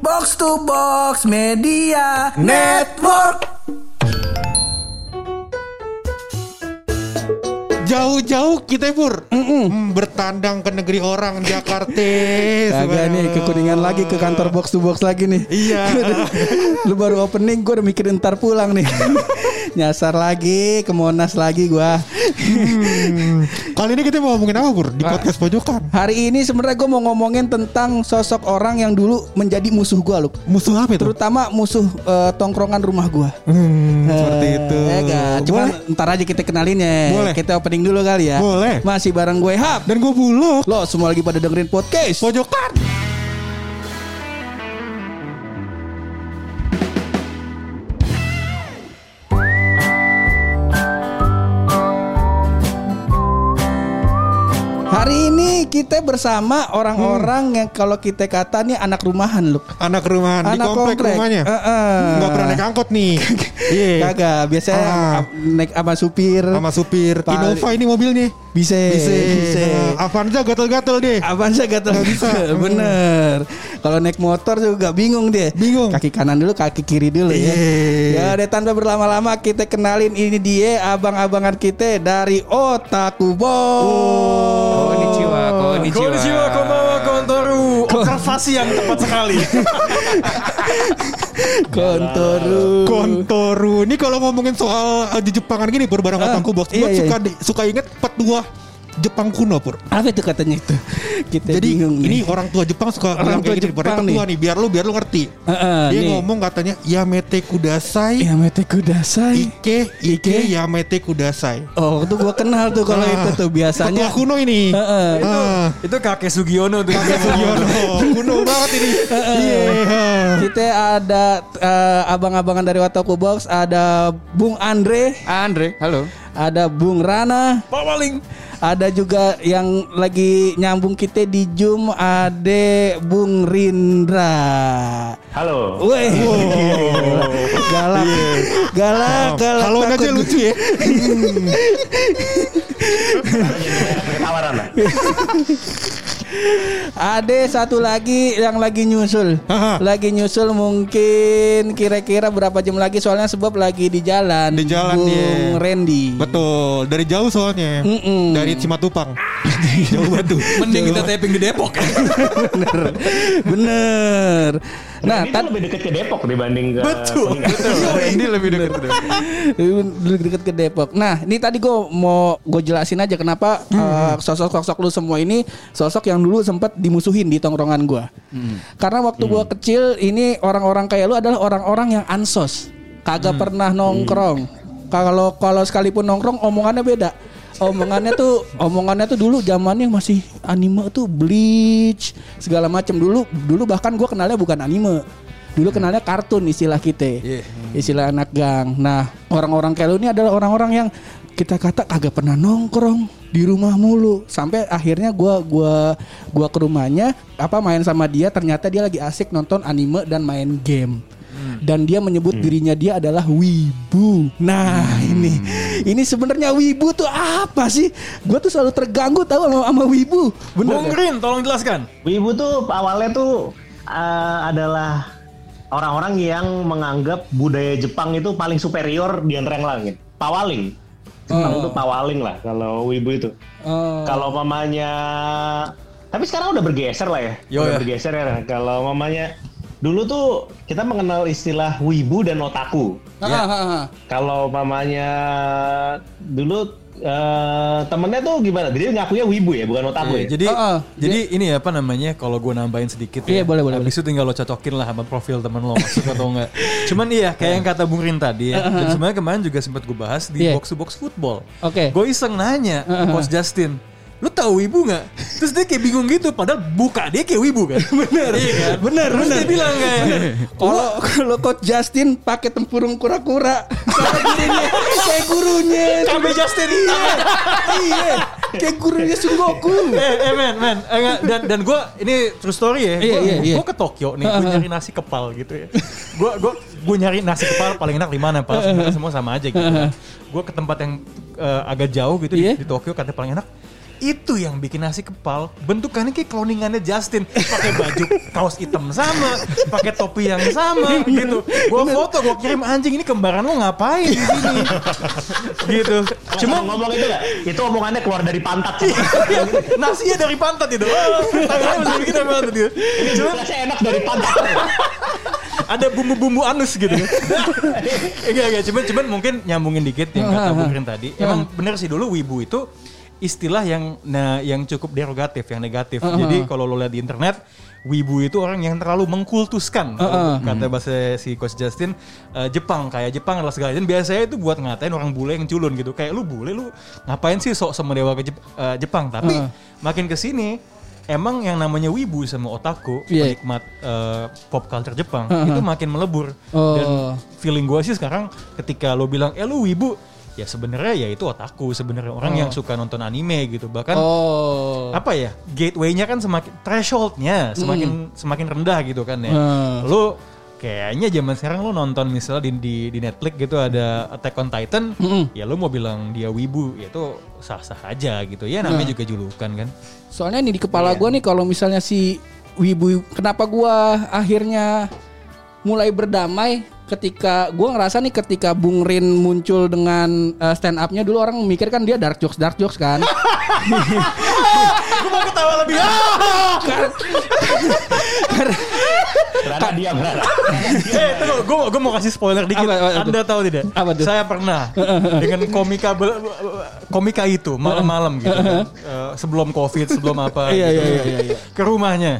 Box to Box Media Network. Jauh-jauh kita pur Hmm, bertandang ke negeri orang Jakarta. Kagak nih ke Kuningan lagi ke kantor box to box lagi nih. Iya. Lu baru opening gue udah mikirin ntar pulang nih. Nyasar lagi ke Monas lagi gua. Hmm. Kali ini kita mau ngomongin apa pur di podcast pojokan? Hari ini sebenarnya gue mau ngomongin tentang sosok orang yang dulu menjadi musuh gua lu. Musuh apa itu? Terutama musuh eh, tongkrongan rumah gua. Hmm, seperti Eh, itu. Ya gak? Cuma Boleh? ntar aja kita kenalinnya. Boleh. Kita opening dulu kali ya. Boleh. Masih bareng gue Hap. Dan gue buluk. Lo semua lagi pada dengerin podcast. Pojokan. Kita bersama orang-orang yang kalau kita kata nih anak rumahan loh. Anak rumahan di Anak komplek, komplek. rumahnya. Heeh. Nggak pernah naik angkot nih. Iya. Kagak, biasanya Ah. am- naik sama supir. Sama supir. Innova ini mobilnya. Bisa, Bisa. bisa. Nah, Avanza gatel-gatel deh. Avanza gatel bisa. Bener Kalau naik motor juga bingung dia Bingung. Kaki kanan dulu Kaki kiri dulu ya Iya. Ya udah tanpa berlama-lama Kita kenalin ini dia Abang-abangan kita Dari Otaku Box Konnichiwa, konnichiwa. Konnichiwa, konbawa, kontoru. Observasi yang tepat sekali. Kontoru Kontoru. Ini kalau ngomongin soal uh, di Jepangan gini pur barang Ah, otakku box. iya, Gue iya. suka di- suka inget petua Jepang kuno pur. Apa itu katanya itu Kita Jadi bingung ini nih. orang tua Jepang suka Orang bilang tua kayak gini. Jepang nih. nih biar lu biar lu ngerti. Heeh, Dia nih. ngomong katanya Yamete kudasai. Ya mete kudasai Ike Ike Yamete kudasai. Oh itu gua kenal tuh Kalau Ah, itu tuh biasanya Petua kuno ini. Heeh. Ah, Itu kakek Sugiono tuh. Kakek Sugiono. kuno banget ini. Iya. Kita ada eh, abang-abangan dari Otaku Box, ada Bung Andre, Andre, halo. ada Bung Rana, Pak Maling. Ada juga yang lagi nyambung kita di Zoom, ada Bung Rindra. Halo. Weh, galak, galak, galak. Halo aja lucu ya. Tawaran lah. Ada satu lagi yang lagi nyusul, lagi nyusul mungkin kira-kira berapa jam lagi soalnya sebab lagi di jalan. Di jalan Bung dia. Randy. Betul, dari jauh soalnya. Mm-mm. Dari Cimatupang. jauh batu. Mending kita taping di Depok. bener bener nah Ini tan tuh lebih dekat ke Depok dibanding ke Betul. Kuningan. Ini lebih dekat ke Depok. dulu deket ke Depok. Nah ini tadi gue mau gue jelasin aja kenapa eh, sosok-sosok lu semua ini sosok yang dulu sempat dimusuhin di tongkrongan gue karena waktu gue kecil ini orang-orang kayak lu adalah orang-orang yang ansos. Kagak pernah nongkrong. Kalau kalau sekalipun nongkrong omongannya beda omongannya tuh omongannya tuh dulu zamannya masih anime tuh bleach segala macam dulu dulu bahkan gue kenalnya bukan anime. Dulu kenalnya kartun istilah kita istilah anak gang. Nah orang-orang kayak lu ini adalah orang-orang yang kita kata kagak pernah nongkrong di rumah mulu. Sampai akhirnya gua gua gua ke rumahnya apa main sama dia ternyata dia lagi asik nonton anime dan main game dan dia menyebut dirinya dia adalah wibu. Nah ini ini sebenarnya wibu tuh apa sih? Gue tuh selalu terganggu tahu sama, sama wibu. Bener Bung? Green, tolong jelaskan. Wibu tuh awalnya tuh eh, adalah orang-orang yang menganggap budaya Jepang itu paling superior di antara yang lain. Pawaling. Jepang itu pawaling lah kalau wibu itu. Oh. Kalau mamanya tapi sekarang udah bergeser lah ya. Yo, udah ya. bergeser ya. Kalau mamanya dulu tuh kita mengenal istilah wibu dan otaku. Ah, ah, ah. Kalau mamanya dulu eh, temennya tuh gimana? Dia ngakunya wibu ya, bukan otaku Iya, ya. jadi Oh, oh. jadi ini ya apa namanya kalau gue nambahin sedikit Iya, ya. boleh, boleh, Habis itu tinggal lo cocokin lah sama profil temen lo masuk atau enggak. Cuman iya kayak yang kata Bung Rin tadi ya. Dan sebenarnya kemarin juga sempat gue bahas di Iya. box to box football. Oke. Gue iseng nanya ke Coach Justin. Lu tahu wibu nggak? Terus dia kayak bingung gitu. Padahal buka dia kayak wibu kan. Bener. Iya kan? Bener, Terus bener. dia bilang kayak. Kalau kalau coach Justin pakai tempurung kura-kura, kayak gurunya, kayak gurunya. Justin. iya, kayak gurunya Sunggoku. eh, eh men, men, Eh, enggak. dan dan gue ini true story ya. Iya, Gue iya, iya. ke Tokyo nih, gue nyari nasi kepal gitu ya. Gue gue gue nyari nasi kepal paling enak di mana? Padahal sebenarnya semua sama aja gitu. Gue ke tempat yang eh, agak jauh gitu Iya. di, di Tokyo katanya paling enak. Itu yang bikin nasi kepal bentukannya kayak cloningannya Justin. Pakai baju kaos hitam sama pakai topi yang sama gitu. Gua foto gua kirim anjing ini kembaran lo ngapain di sini? Gitu. Cuma ngomong itu gak? Itu omongannya keluar dari pantat. nasinya dari pantat itu. Oh, tangannya masih bikin dari pantat gitu cuma enak dari pantat. ada bumbu-bumbu anus gitu. Enggak enggak. Cuman cuman mungkin nyambungin dikit yang kata Bung tadi. Emang bener sih dulu wibu itu istilah yang nah yang cukup derogatif yang negatif. Jadi kalau lo lihat di internet wibu itu orang yang terlalu mengkultuskan kalau kata bahasa si coach Justin eh, Jepang kayak Jepang adalah segala dan biasanya itu buat ngatain orang bule yang culun gitu. Kayak lu bule lu ngapain sih sok sama dewa ke Jep- eh, Jepang? Tapi makin ke sini emang yang namanya wibu sama otaku Iya. penikmat eh, pop culture Jepang itu makin melebur. Oh. dan feeling gue sih sekarang ketika lo bilang eh lu wibu ya sebenarnya ya itu otaku. Sebenarnya orang yang suka nonton anime gitu. Bahkan Oh. apa ya gateway-nya kan semakin threshold-nya semakin semakin rendah gitu kan ya. Hmm. lu kayaknya zaman sekarang lu nonton misalnya di, di, di Netflix gitu ada Attack on Titan ya lu mau bilang dia wibu ya itu sah-sah aja gitu. Ya namanya juga julukan kan. Soalnya nih di kepala gua nih kalau misalnya si Wibu kenapa gua akhirnya mulai berdamai ketika gua ngerasa nih ketika Bung Rin muncul dengan eh, stand up-nya dulu orang mikir kan dia dark jokes dark jokes kan. gue mau ketawa lebih Rana diam, Rana. Eh, tunggu, gue gue mau kasih spoiler dikit. Apa, apa, apa Anda tahu tidak? Apa tuh? Saya pernah dengan komika komika itu malam-malam gitu. kan. Eh, sebelum Covid, sebelum apa Iya, gitu. iya, iya, iya. Ke rumahnya.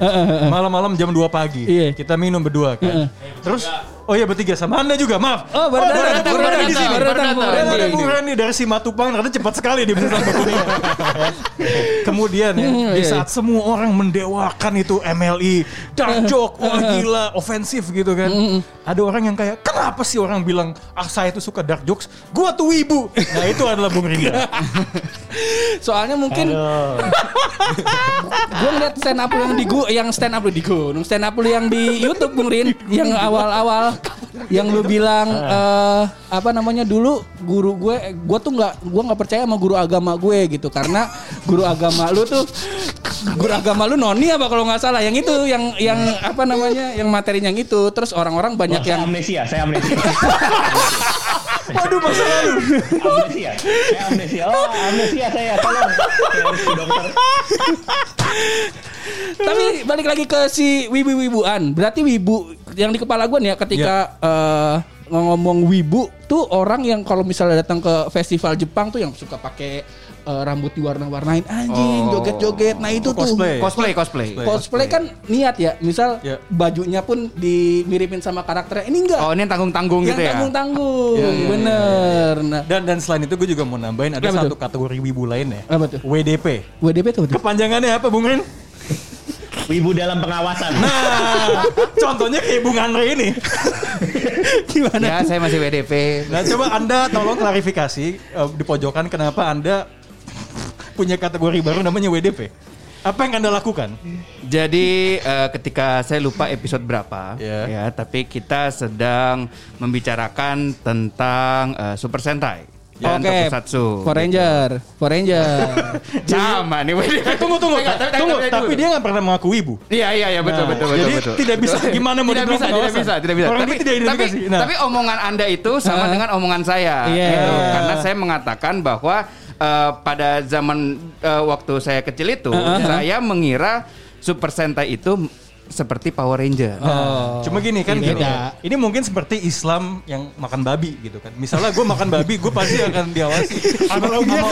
Malam-malam jam 2 pagi. Iya. Kita minum berdua kan. Terus Oh iya bertiga sama Anda juga, maaf. Oh, baru datang, datang, baru baru datang, di sini. baru datang, Dan Randy. ada Bung Randy dari Simatupang ternyata cepat sekali dia bisa sampai kuningan. Kemudian ya, Hmm, di iya, saat semua orang mendewakan itu MLI, dark joke, wah gila, ofensif gitu kan. Hmm, Ada orang yang kayak, kenapa sih orang bilang, ah saya itu suka dark jokes, gua tuh wibu. Nah itu adalah Bung Rinda. Soalnya mungkin gue ngeliat stand up yang di gua yang stand up lu di gunung stand up lu yang di YouTube Bung Rin yang awal-awal yang lu bilang eh, apa namanya dulu guru gue gue tuh nggak gue nggak percaya sama guru agama gue gitu karena guru agama lu tuh guru agama lu noni apa kalau nggak salah yang itu yang yang apa namanya yang materinya yang itu terus orang-orang banyak Wah, saya yang amnesia, saya amnesia. Waduh masa lalu. amnesia. Saya amnesia. Oh, amnesia saya. Tolong. Dokter. Tapi balik lagi ke si wibu-wibuan. Berarti wibu yang di kepala gue nih ya ketika eh, ngomong wibu tuh orang yang kalau misalnya datang ke festival Jepang tuh yang suka pakai eh, rambut diwarna-warnain anjing, Oh. joget-joget. Nah itu Cosplay. tuh Cosplay, cosplay. cosplay kan niat ya. Misal Ya. bajunya pun dimiripin sama karakternya. Ini enggak. Oh, ini yang tanggung-tanggung yang gitu ya. tanggung-tanggung. Iya, iya, Bener. Nah, Dan dan selain itu gue juga mau nambahin ada Apa satu tuh? kategori wibu lain ya. Apa tuh? WDP. WDP tuh. tuh. Kepanjangannya apa Bung Rin? Ibu dalam pengawasan. Nah, contohnya kayak Bung Andre ini. Ya, saya masih WDP. Nah, coba Anda tolong klarifikasi eh, di pojokan kenapa Anda punya kategori baru namanya WDP. Apa yang Anda lakukan? Jadi eh, ketika saya lupa episode berapa, Iya. ya, tapi kita sedang membicarakan tentang eh, Super Sentai Oke. Tokusatsu. Power Ranger, Power Ranger. Sama nih. Eh, tunggu, tunggu, Enggak, tapi- tunggu. tapi- Tapi dia nggak pernah mengaku ibu. Iya iya iya betul Nah, betul betul jadi betul. tidak bisa gimana mau tidak bisa tidak bisa tidak bisa. Orang tapi, tidak tapi. Nah. tapi omongan Anda itu sama Ah. dengan omongan saya. Iya. gitu. Karena saya mengatakan bahwa eh, pada zaman eh, waktu saya kecil itu saya mengira Super Sentai itu seperti Power Ranger. Oh. Cuma gini kan Ini gini. Ini mungkin seperti Islam yang makan babi gitu kan. Misalnya gue makan babi, gue pasti akan diawasi. Analoginya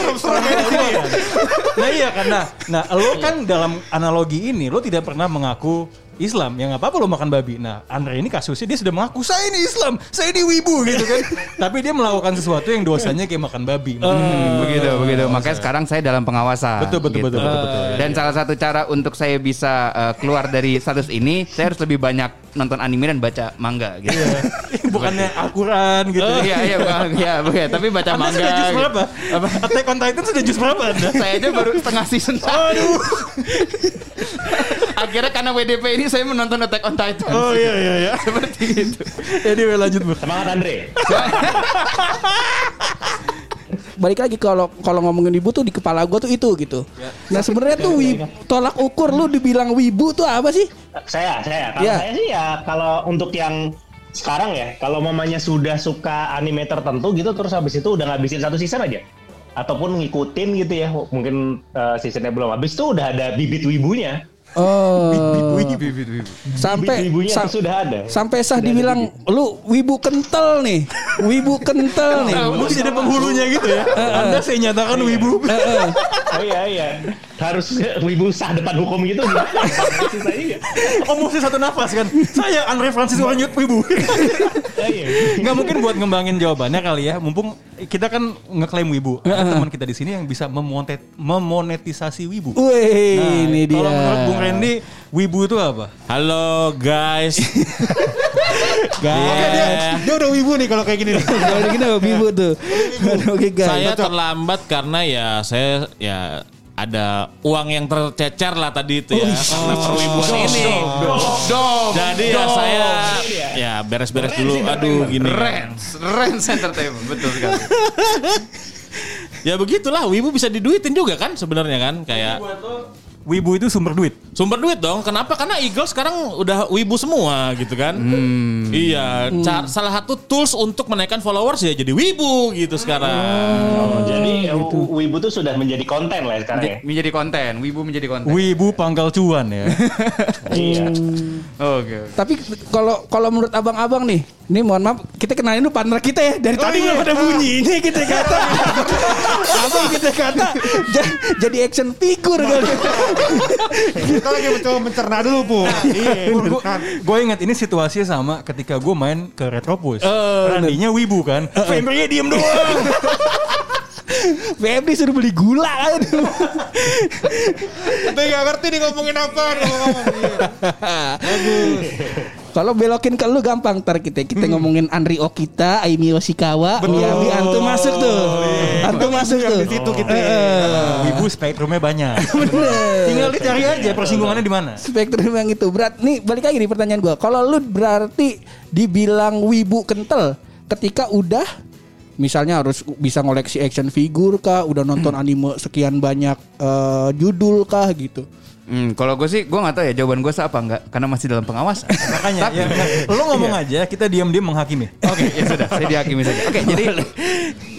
Nah iya kan. Nah, nah lo kan dalam analogi ini lo tidak pernah mengaku Islam. Ya nggak apa-apa lo makan babi. Nah Andre ini kasusnya dia sudah mengaku saya ini Islam, saya ini wibu gitu kan. Tapi dia melakukan sesuatu yang dosanya kayak makan babi. Hmm, begitu begitu makanya sekarang saya dalam pengawasan Betul, betul, gitu. betul, betul, betul. dan salah satu cara untuk saya bisa eh, keluar dari status ini saya harus lebih banyak nonton anime dan baca manga gitu Bukannya Al-Quran gitu. Oh, iya iya bang ya, ya tapi baca Anda manga sudah jus gitu. berapa? Attack on Titan sudah jus berapa Anda? saya aja baru setengah season Aduh. akhirnya karena WDP ini saya menonton Attack on Titan Oh iya iya iya. seperti itu Anyway lanjut bu. Semangat Andre. balik lagi kalau kalau ngomongin wibu tuh di kepala gue tuh itu gitu. Nah sebenarnya tuh wib, tolak ukur lu dibilang wibu tuh apa sih? Saya, saya. Kalau Iya. saya sih ya kalau untuk yang sekarang ya, kalau mamanya sudah suka anime tertentu gitu, terus habis itu udah ngabisin satu season aja. Ataupun ngikutin gitu ya, mungkin eh, seasonnya belum habis tuh udah ada bibit wibunya. Oh, Bibit sampai wibunya sa- sudah ada. sampai sah Sudah ada dibilang lu wibu kental nih, wibu kental nih. Mesti ada penghulunya gitu ya. Anda saya nyatakan wibu. Oh iya iya. Harus wibu sah depan hukum gitu. Susah iya. Oh mesti satu nafas kan. Saya Andre Francis Wanyut wibu. Iya. Nggak mungkin buat ngembangin jawabannya kali ya. Mumpung kita kan ngeklaim wibu. Ada teman kita di sini yang bisa memonet, memonetisasi wibu. Wih, Nah, ini dia. Kalau menurut Bung Randy, wibu itu apa? Halo guys. Dia, guys. dia udah wibu nih kalau kayak gini. nih. Jadi gini wibu tuh. Oke guys. Saya terlambat karena ya saya ya ada uang yang tercecer lah tadi itu ya karena perwibuan ini. Dom. Jadi ya saya ya beres-beres dulu. Aduh gini. Rens, Rens Entertainment betul sekali. Ya begitulah wibu bisa diduitin juga kan sebenarnya kan kayak Wibu itu sumber duit. sumber duit dong. Kenapa? Karena Eagle sekarang udah wibu semua gitu kan. Iya, Ca- salah satu tools untuk menaikkan followers ya jadi wibu gitu sekarang. Oh, jadi eh, wibu tuh sudah menjadi konten lah sekarang ya. Menjadi konten, wibu menjadi konten. Wibu pangkal cuan ya. Iya. Oke. Tapi kalau kalau menurut abang-abang nih, ini mohon maaf, kita kenalin dulu partner kita ya. Dari tadi belum ada bunyi. Ini kita kata, apa kita kata ja- jadi action figure kali. Kita lagi mencoba mencerna dulu, Bu. Iya. kan. gue ingat ini situasinya sama ketika gue main ke Retropus. Oh, Randinya wibu kan. Fembri diem doang. Febri suruh beli gula kan. Tapi gak ngerti nih ngomongin apa. ngomong-ngomong. Iya. Kalau belokin ke lu gampang ntar kita kita ngomongin Andri Okita, Aimi Yoshikawa, Miyabi Antu masuk tuh. Antu masuk yang tuh. di situ kita. wibu spektrumnya banyak. Bener. Tinggal dicari aja persinggungannya di mana. Spektrum yang itu berat nih balik lagi nih pertanyaan gua. Kalau lu berarti dibilang wibu kental ketika udah misalnya harus bisa ngoleksi action figure kah, udah nonton anime sekian banyak eh, judul kah gitu. Hmm, kalau gue sih, gue nggak tahu ya jawaban gue apa enggak, karena masih dalam pengawasan. Makanya ya, lo ngomong aja kita diam-diam menghakimi. Oke, ya sudah, saya dihakimi saja. Oke, jadi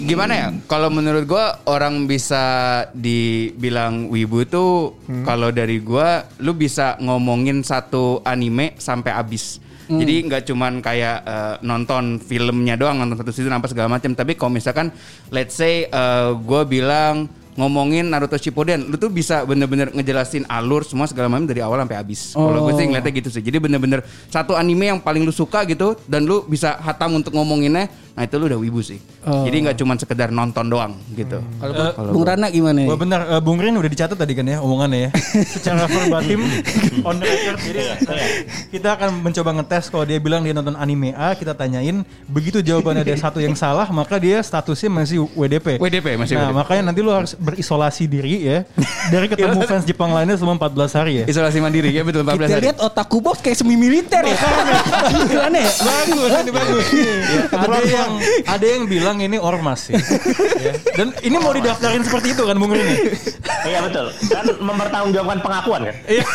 gimana ya? Kalau menurut gua orang bisa dibilang wibu itu kalau dari gua lu bisa ngomongin satu anime sampai habis. Jadi nggak cuman kayak eh, nonton filmnya doang, nonton satu season apa segala macam, tapi kalau misalkan let's say eh, gua bilang ngomongin Naruto Shippuden, lu tuh bisa bener-bener ngejelasin alur semua segala macam dari awal sampai habis. Kalau gue sih ngeliatnya gitu sih. Jadi bener-bener satu anime yang paling lu suka gitu dan lu bisa hatam untuk ngomonginnya, nah itu lu udah wibu sih. Jadi nggak cuma sekedar nonton doang gitu. Kalau Bung Rana gimana Wah nih? benar, eh, Bung Rin udah dicatat tadi kan ya omongannya ya. Secara verbatim on the record. Jadi eh, kita akan mencoba ngetes kalau dia bilang dia nonton anime A, kita tanyain begitu jawabannya ada satu yang salah, maka dia statusnya masih WDP. WDP, masih Nah, WDP. makanya nanti lu harus berisolasi diri ya dari ketemu fans Jepang lainnya selama 14 hari ya. Isolasi mandiri ya betul 14 Kita hari. lihat otaku box kayak semi militer ya. Gimana ya? Bagus, ini bagus. ada yang ada yang bilang ini ormas ya. Ya. Dan ini mau didaftarin seperti itu kan Bung Rin? ya? Iya betul. Kan mempertanggungjawabkan pengakuan kan. Iya.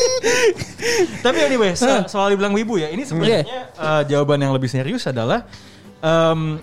Tapi anyway, so- soal dibilang wibu ya, ini sebenarnya uh, jawaban yang lebih serius adalah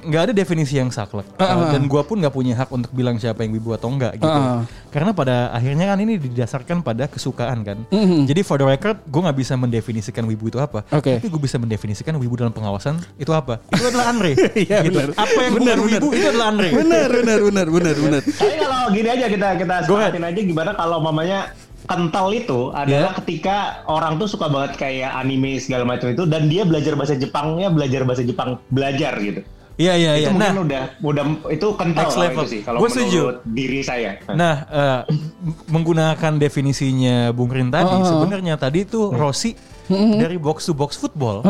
nggak ada definisi yang saklek Uh, dan gua pun nggak punya hak untuk bilang siapa yang wibu atau enggak gitu. Uh-uh. Karena pada akhirnya kan ini didasarkan pada kesukaan kan. Jadi for the record, gue nggak bisa mendefinisikan wibu itu apa. Oke. Tapi gue bisa mendefinisikan wibu dalam pengawasan itu apa. Itu adalah Andre. Iya, gitu. benar. Apa yang bukan wibu itu adalah Andre. Benar, benar, benar, benar, benar. Tapi kalau gini aja kita kita sepakatin aja gimana kalau mamanya kental itu adalah ketika orang tuh suka banget kayak anime segala macam itu dan dia belajar bahasa Jepangnya belajar bahasa Jepang belajar gitu. Iya iya iya. Itu mungkin Nah, udah udah itu kental Next level. itu sih kalau Gua setuju. menurut diri saya. Nah, eh, m- menggunakan definisinya Bung Rin tadi, sebenarnya tadi itu Rossi dari box to box football,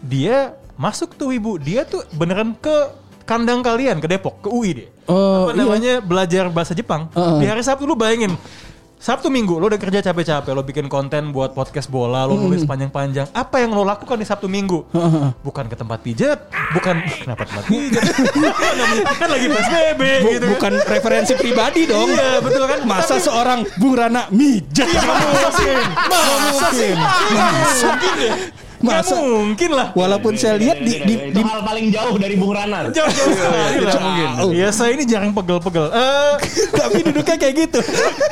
dia masuk tuh ibu, dia tuh beneran ke kandang kalian ke Depok, ke UI dia. Oh, Apa namanya belajar bahasa Jepang. Di hari Sabtu lu bayangin Sabtu Minggu lo udah kerja capek-capek, lo bikin konten buat podcast bola, lo nulis panjang-panjang. Apa yang lo lakukan di Sabtu Minggu? bukan ke tempat pijat, bukan kenapa tempat pijat? kan lagi PSBB Bu- gitu kan. bukan referensi pribadi dong. Iya, betul kan? Masa seorang Bung Rana mijat Gak mungkin. Masa sih? Masa mungkin ya? Gak Masa mungkin lah. walaupun saya lihat di di, itu di hal paling jauh dari Bung Rana. Jauh-jauh sekali lah. Jauh. Ya saya ini jarang pegel-pegel. Eh, tapi duduknya kayak gitu.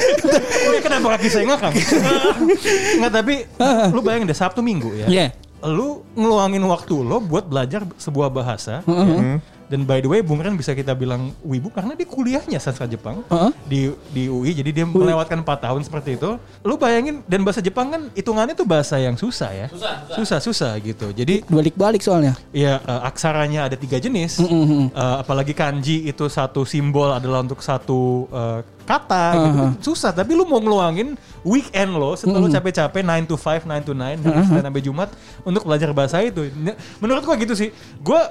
Ini kenapa kaki saya ngakang? Enggak tapi lu bayangin deh Sabtu Minggu ya. Iya. Lu ngeluangin waktu lo buat belajar sebuah bahasa. ya. Dan by the way Bung Ren bisa kita bilang wibu karena dia kuliahnya sastra Jepang Heeh. di di UI jadi dia melewatkan 4 tahun seperti itu. Lu bayangin dan bahasa Jepang kan hitungannya tuh bahasa yang susah ya. Susah, susah, gitu. Jadi Balik-balik soalnya. Ya eh, aksaranya ada tiga jenis. Mm-mm. Eh, apalagi kanji itu satu simbol adalah untuk satu eh, kata gitu. Uh-huh. Susah tapi lu mau ngeluangin weekend lo setelah lu capek-capek 9 to 5, 9 to 9 dari Uh-huh. Senin sampai Jumat untuk belajar bahasa itu. Menurut gua gitu sih. Gua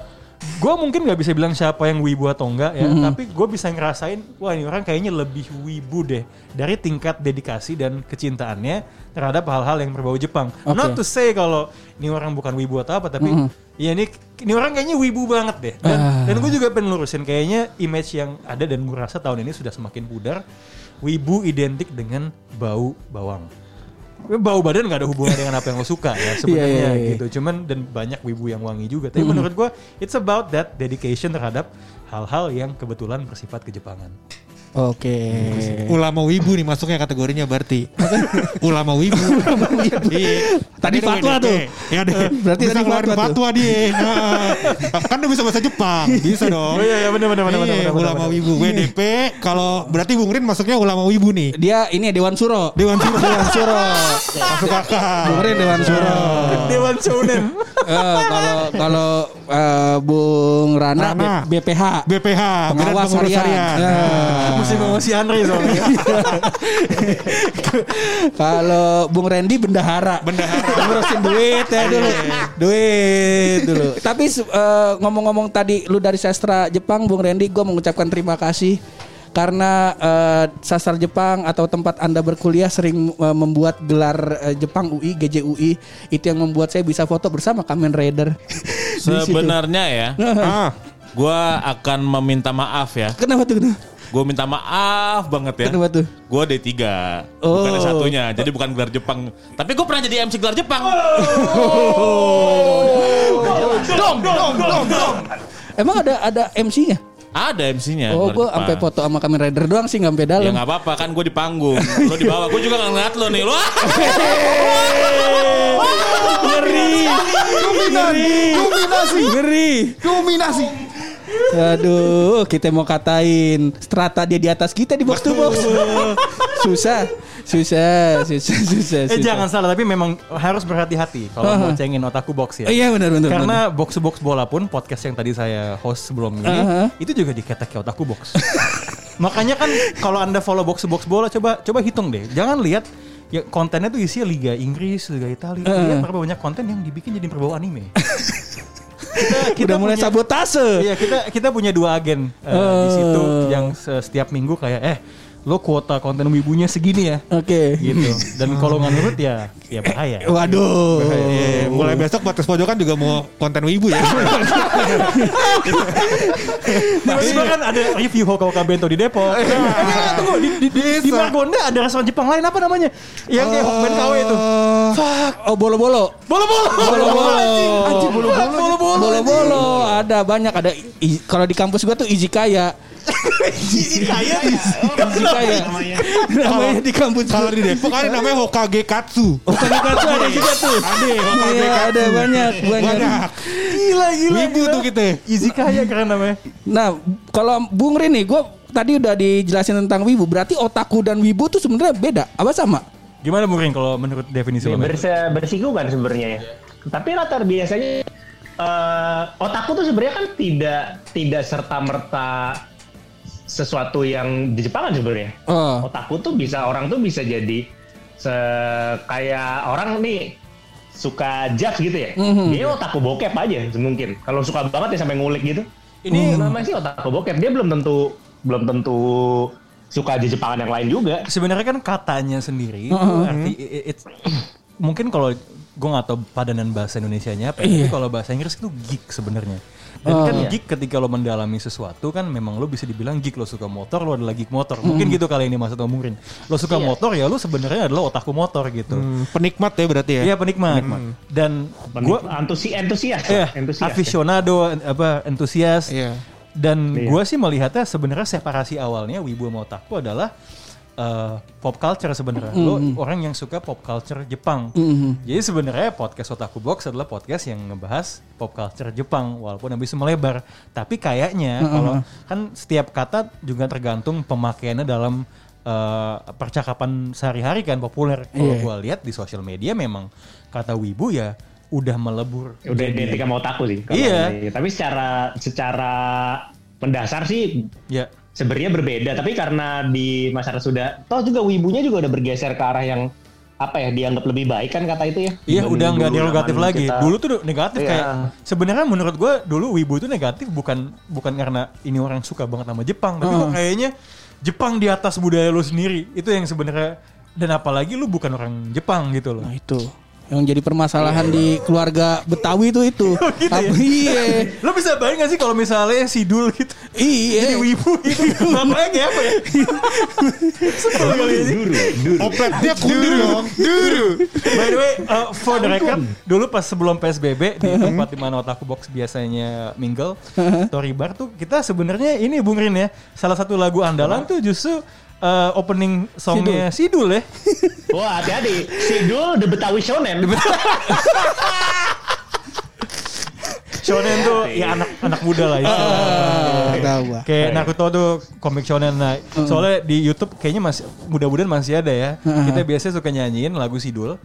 gua mungkin nggak bisa bilang siapa yang wibu atau enggak ya, Uh-huh. tapi gue bisa ngerasain wah ini orang kayaknya lebih wibu deh dari tingkat dedikasi dan kecintaannya terhadap hal-hal yang berbau Jepang. Oke. Not to say kalau ini orang bukan wibu atau apa, tapi ya ini ini orang kayaknya wibu banget deh. Dan, Ah. dan gue juga pengen lurusin kayaknya image yang ada dan gue rasa tahun ini sudah semakin pudar. Wibu identik dengan bau bawang. Bau badan nggak ada hubungan dengan apa yang lo suka ya sebenarnya Iya, iya, iya. gitu. Cuman dan banyak wibu yang wangi juga. Tapi menurut gue it's about that dedication terhadap hal-hal yang kebetulan bersifat kejepangan. Oke. Ulama wibu nih masuknya kategorinya berarti. Ulama wibu. Iya. Tadi Dia fatwa tuh. Ya deh. Berarti bisa tadi ngeluarin fatwa fatwa dia. Nah. kan udah bisa bahasa Jepang. Bisa dong. Oh iya iya benar benar benar Iya, benar. benar, ulama wibu WDP kalau berarti Bung Rin masuknya ulama wibu nih. Dia ini ya Dewan Suro. Dewan Suro. Dewan Suro. Masuk akal. Bung Rin Dewan Suro. Dewan Shonen. Eh, kalau kalau eh, Bung Rana, BPH. BPH, Pengawas harian. Musim emosi Andre soalnya. Kalau Bung Randy bendahara. Bendahara. Ngurusin duit ya dulu. duit dulu. Tapi eh, ngomong-ngomong tadi lu dari sastra Jepang Bung Randy gue mengucapkan terima kasih karena eh, sastra Jepang atau tempat Anda berkuliah sering eh, membuat gelar eh, Jepang UI, GJUI itu yang membuat saya bisa foto bersama Kamen Rider. Sebenarnya ya, Ah, gua akan meminta maaf ya. Kenapa tuh? Kenapa? Gue minta maaf banget ya. Kenapa tuh? Gue D3 Oh. Bukan satunya Jadi bukan gelar Jepang Tapi gue pernah jadi MC gelar Jepang Dong dong dong dong. Emang ada ada MC-nya? Ada MC-nya Oh, gue sampai foto sama Kamen Rider doang sih nggak sampai Ya dalam. nggak apa-apa kan gue di panggung Lo di bawah Gue juga nggak ngeliat lo nih Lo Ngeri. Ngeri. Dominasi. Ngeri. Dominasi. Aduh, kita mau katain strata dia di atas kita di box to box. susah, susah, susah, susah. Eh susah. jangan salah tapi memang harus berhati-hati kalau mau cengin otaku box ya. Iya benar benar. Karena box to box bola pun podcast yang tadi saya host sebelum ini Aha. itu juga diketek otaku box. Makanya kan kalau anda follow box to box bola coba coba hitung deh. Jangan lihat ya kontennya tuh isinya Liga Inggris, Liga Italia. Lihat berapa banyak konten yang dibikin jadi berbau anime. Udah kita, mulai punya- sabotase. Iya kita kita punya dua agen eh, di situ yang se- setiap minggu kayak eh lo kuota konten wibunya segini ya. Oke. gitu. Dan kalau nggak nurut ya ya bahaya. Waduh. Iya, mulai besok podcast pojokan juga mau konten wibu ya. tiba-tiba kan ada review Hoka Hoka Bento di Depok. Eh, enggak, tunggu di, di, di, di Margonda ada restoran Jepang lain apa namanya? Yang kayak Hokben KW itu. Oh bolo-bolo. bolo-bolo. Bolo-bolo. Anjing, bolo-bolo. Bolo-bolo. Bolo-bolo ada banyak. Ada kalau di kampus gua tuh Izikaya. Kaya Izikaya. Namanya di kampus Kalau di Depok ada namanya Hokage Katsu. Bukan Katsu ada juga tuh. Ada Hokage Iya, Katsu. ada banyak, banyak. Gila gila Wibu tuh kita. Easy kaya keren namanya Nah, kalau Bung Rin nih, gue tadi udah dijelasin tentang wibu. Berarti otaku dan wibu tuh sebenarnya beda. Apa sama? gimana Murin kalau menurut definisi lo Ya, berse- bersinggungan sebenarnya ya. Tapi latar biasanya eh, otakku tuh sebenarnya kan tidak tidak serta merta sesuatu yang di Jepang kan sebenarnya. Oh. Otakku tuh bisa orang tuh bisa jadi se kayak orang nih suka jazz gitu ya. Dia otakku bokep aja mungkin. Kalau suka banget ya sampai ngulik gitu. Ini namanya sih otakku bokep. Dia belum tentu belum tentu suka aja Jepangan yang lain juga. sebenarnya kan katanya sendiri itu arti it's- mungkin kalau gue nggak tahu padanan bahasa Indonesianya apa ya, tapi kalau bahasa Inggris itu geek sebenarnya dan kan geek ketika lo mendalami sesuatu kan memang lo bisa dibilang geek. Lo suka motor lo adalah geek motor. Mungkin gitu kali ini maksud Om Murin lo suka motor ya lo sebenarnya adalah otakku motor gitu. Hmm, penikmat ya berarti ya. Iya penikmat. Dan gue Antusi antusias, eh, lah, antusias. ya. aficionado apa entusias Iya. dan Iya. gue sih melihatnya sebenarnya separasi awalnya wibu sama otaku adalah eh, pop culture sebenarnya. Lo orang yang suka pop culture Jepang. Jadi sebenarnya podcast otaku box adalah podcast yang ngebahas pop culture Jepang walaupun habis melebar. Tapi kayaknya kalau kan setiap kata juga tergantung pemakaiannya dalam eh, percakapan sehari-hari kan populer. Kalau gue lihat di sosial media memang kata wibu ya udah melebur. Udah identik sama otaku sih. kalau Iya. ini. Tapi secara secara mendasar sih ya sebenarnya berbeda. Tapi karena di masyarakat sudah, toh juga wibunya juga udah bergeser ke arah yang apa ya dianggap lebih baik kan kata itu ya. Iya udah nggak derogatif zaman lagi. kita- Dulu tuh negatif Iya. kayak sebenarnya menurut gue dulu wibu itu negatif bukan bukan karena ini orang suka banget sama Jepang, tapi kok kayaknya Jepang di atas budaya lu sendiri itu yang sebenarnya dan apalagi lu bukan orang Jepang gitu loh. Nah itu yang jadi permasalahan di keluarga Betawi itu itu. gitu ya? Apa- iya. Lo bisa bayangin gak sih kalau misalnya Sidul gitu Iya. jadi wibu gitu. Bapaknya apa ya? Sebel kali ini. Duru, duru. Opletnya kundir dong. Duru. By the way, uh, for the record, dulu pas sebelum PSBB di tempat di mana otaku box biasanya mingle, Tori Bar tuh kita sebenarnya ini Bung Rin ya, salah satu lagu andalan tuh justru uh, opening songnya Sidul ya. Wah hati-hati, Sidul The Betawi Shonen. Shonen tuh ya anak anak muda lah istilahnya. Ah, tahu gua. Kayak Naruto tuh komik shonen nah. Soalnya di YouTube kayaknya masih mudah-mudahan masih ada ya. Kita biasanya suka nyanyiin lagu Sidul.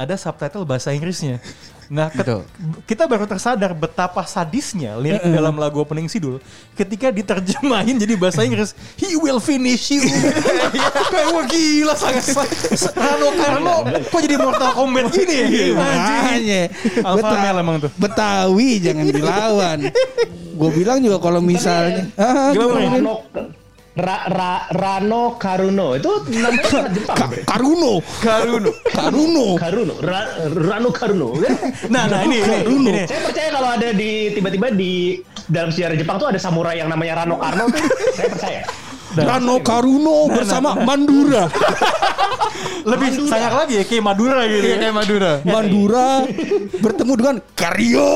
Ada subtitle bahasa Inggrisnya. Nah, ket- Betul. kita baru tersadar betapa sadisnya lirik dalam lagu opening Sidul ketika diterjemahin jadi bahasa Inggris. He will finish you. Kayak wah gila sangat sa- Rano Karno kok jadi Mortal Kombat gini ya? Makanya Alpha male emang tuh. Betawi jangan dilawan. Gue bilang juga kalau misalnya ah, Gimana, Bang? Rano, Ra, Ra, Rano Karuno itu namanya sangat Jepang. Ka-. Karuno, Karuno. Karuno. Karuno, Ra, Rano Karuno. Nah, nah ini ini, ini. Saya percaya kalau ada di tiba-tiba di dalam sejarah Jepang tuh ada samurai yang namanya Rano Karno saya percaya. Rano Karuno bersama Mandura. lebih sayang lagi ya kayak Madura gitu. Iya kayak Madura. Mandura bertemu dengan Karyo.